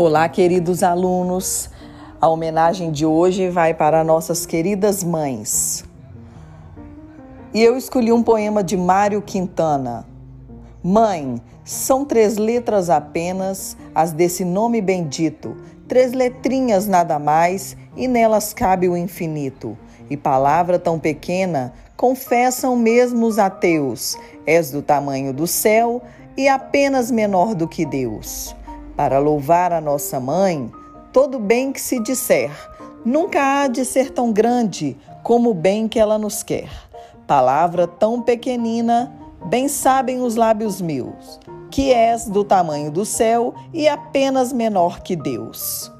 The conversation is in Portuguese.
Olá, queridos alunos. A homenagem de hoje vai para nossas queridas mães. E eu escolhi um poema de Mário Quintana. Mãe, são três letras apenas as desse nome bendito, três letrinhas nada mais, e nelas cabe o infinito. E palavra tão pequena, confessam mesmo os ateus, és do tamanho do céu e apenas menor do que Deus para louvar a nossa mãe, todo bem que se disser, nunca há de ser tão grande como o bem que ela nos quer. Palavra tão pequenina, bem sabem os lábios meus, que és do tamanho do céu e apenas menor que Deus.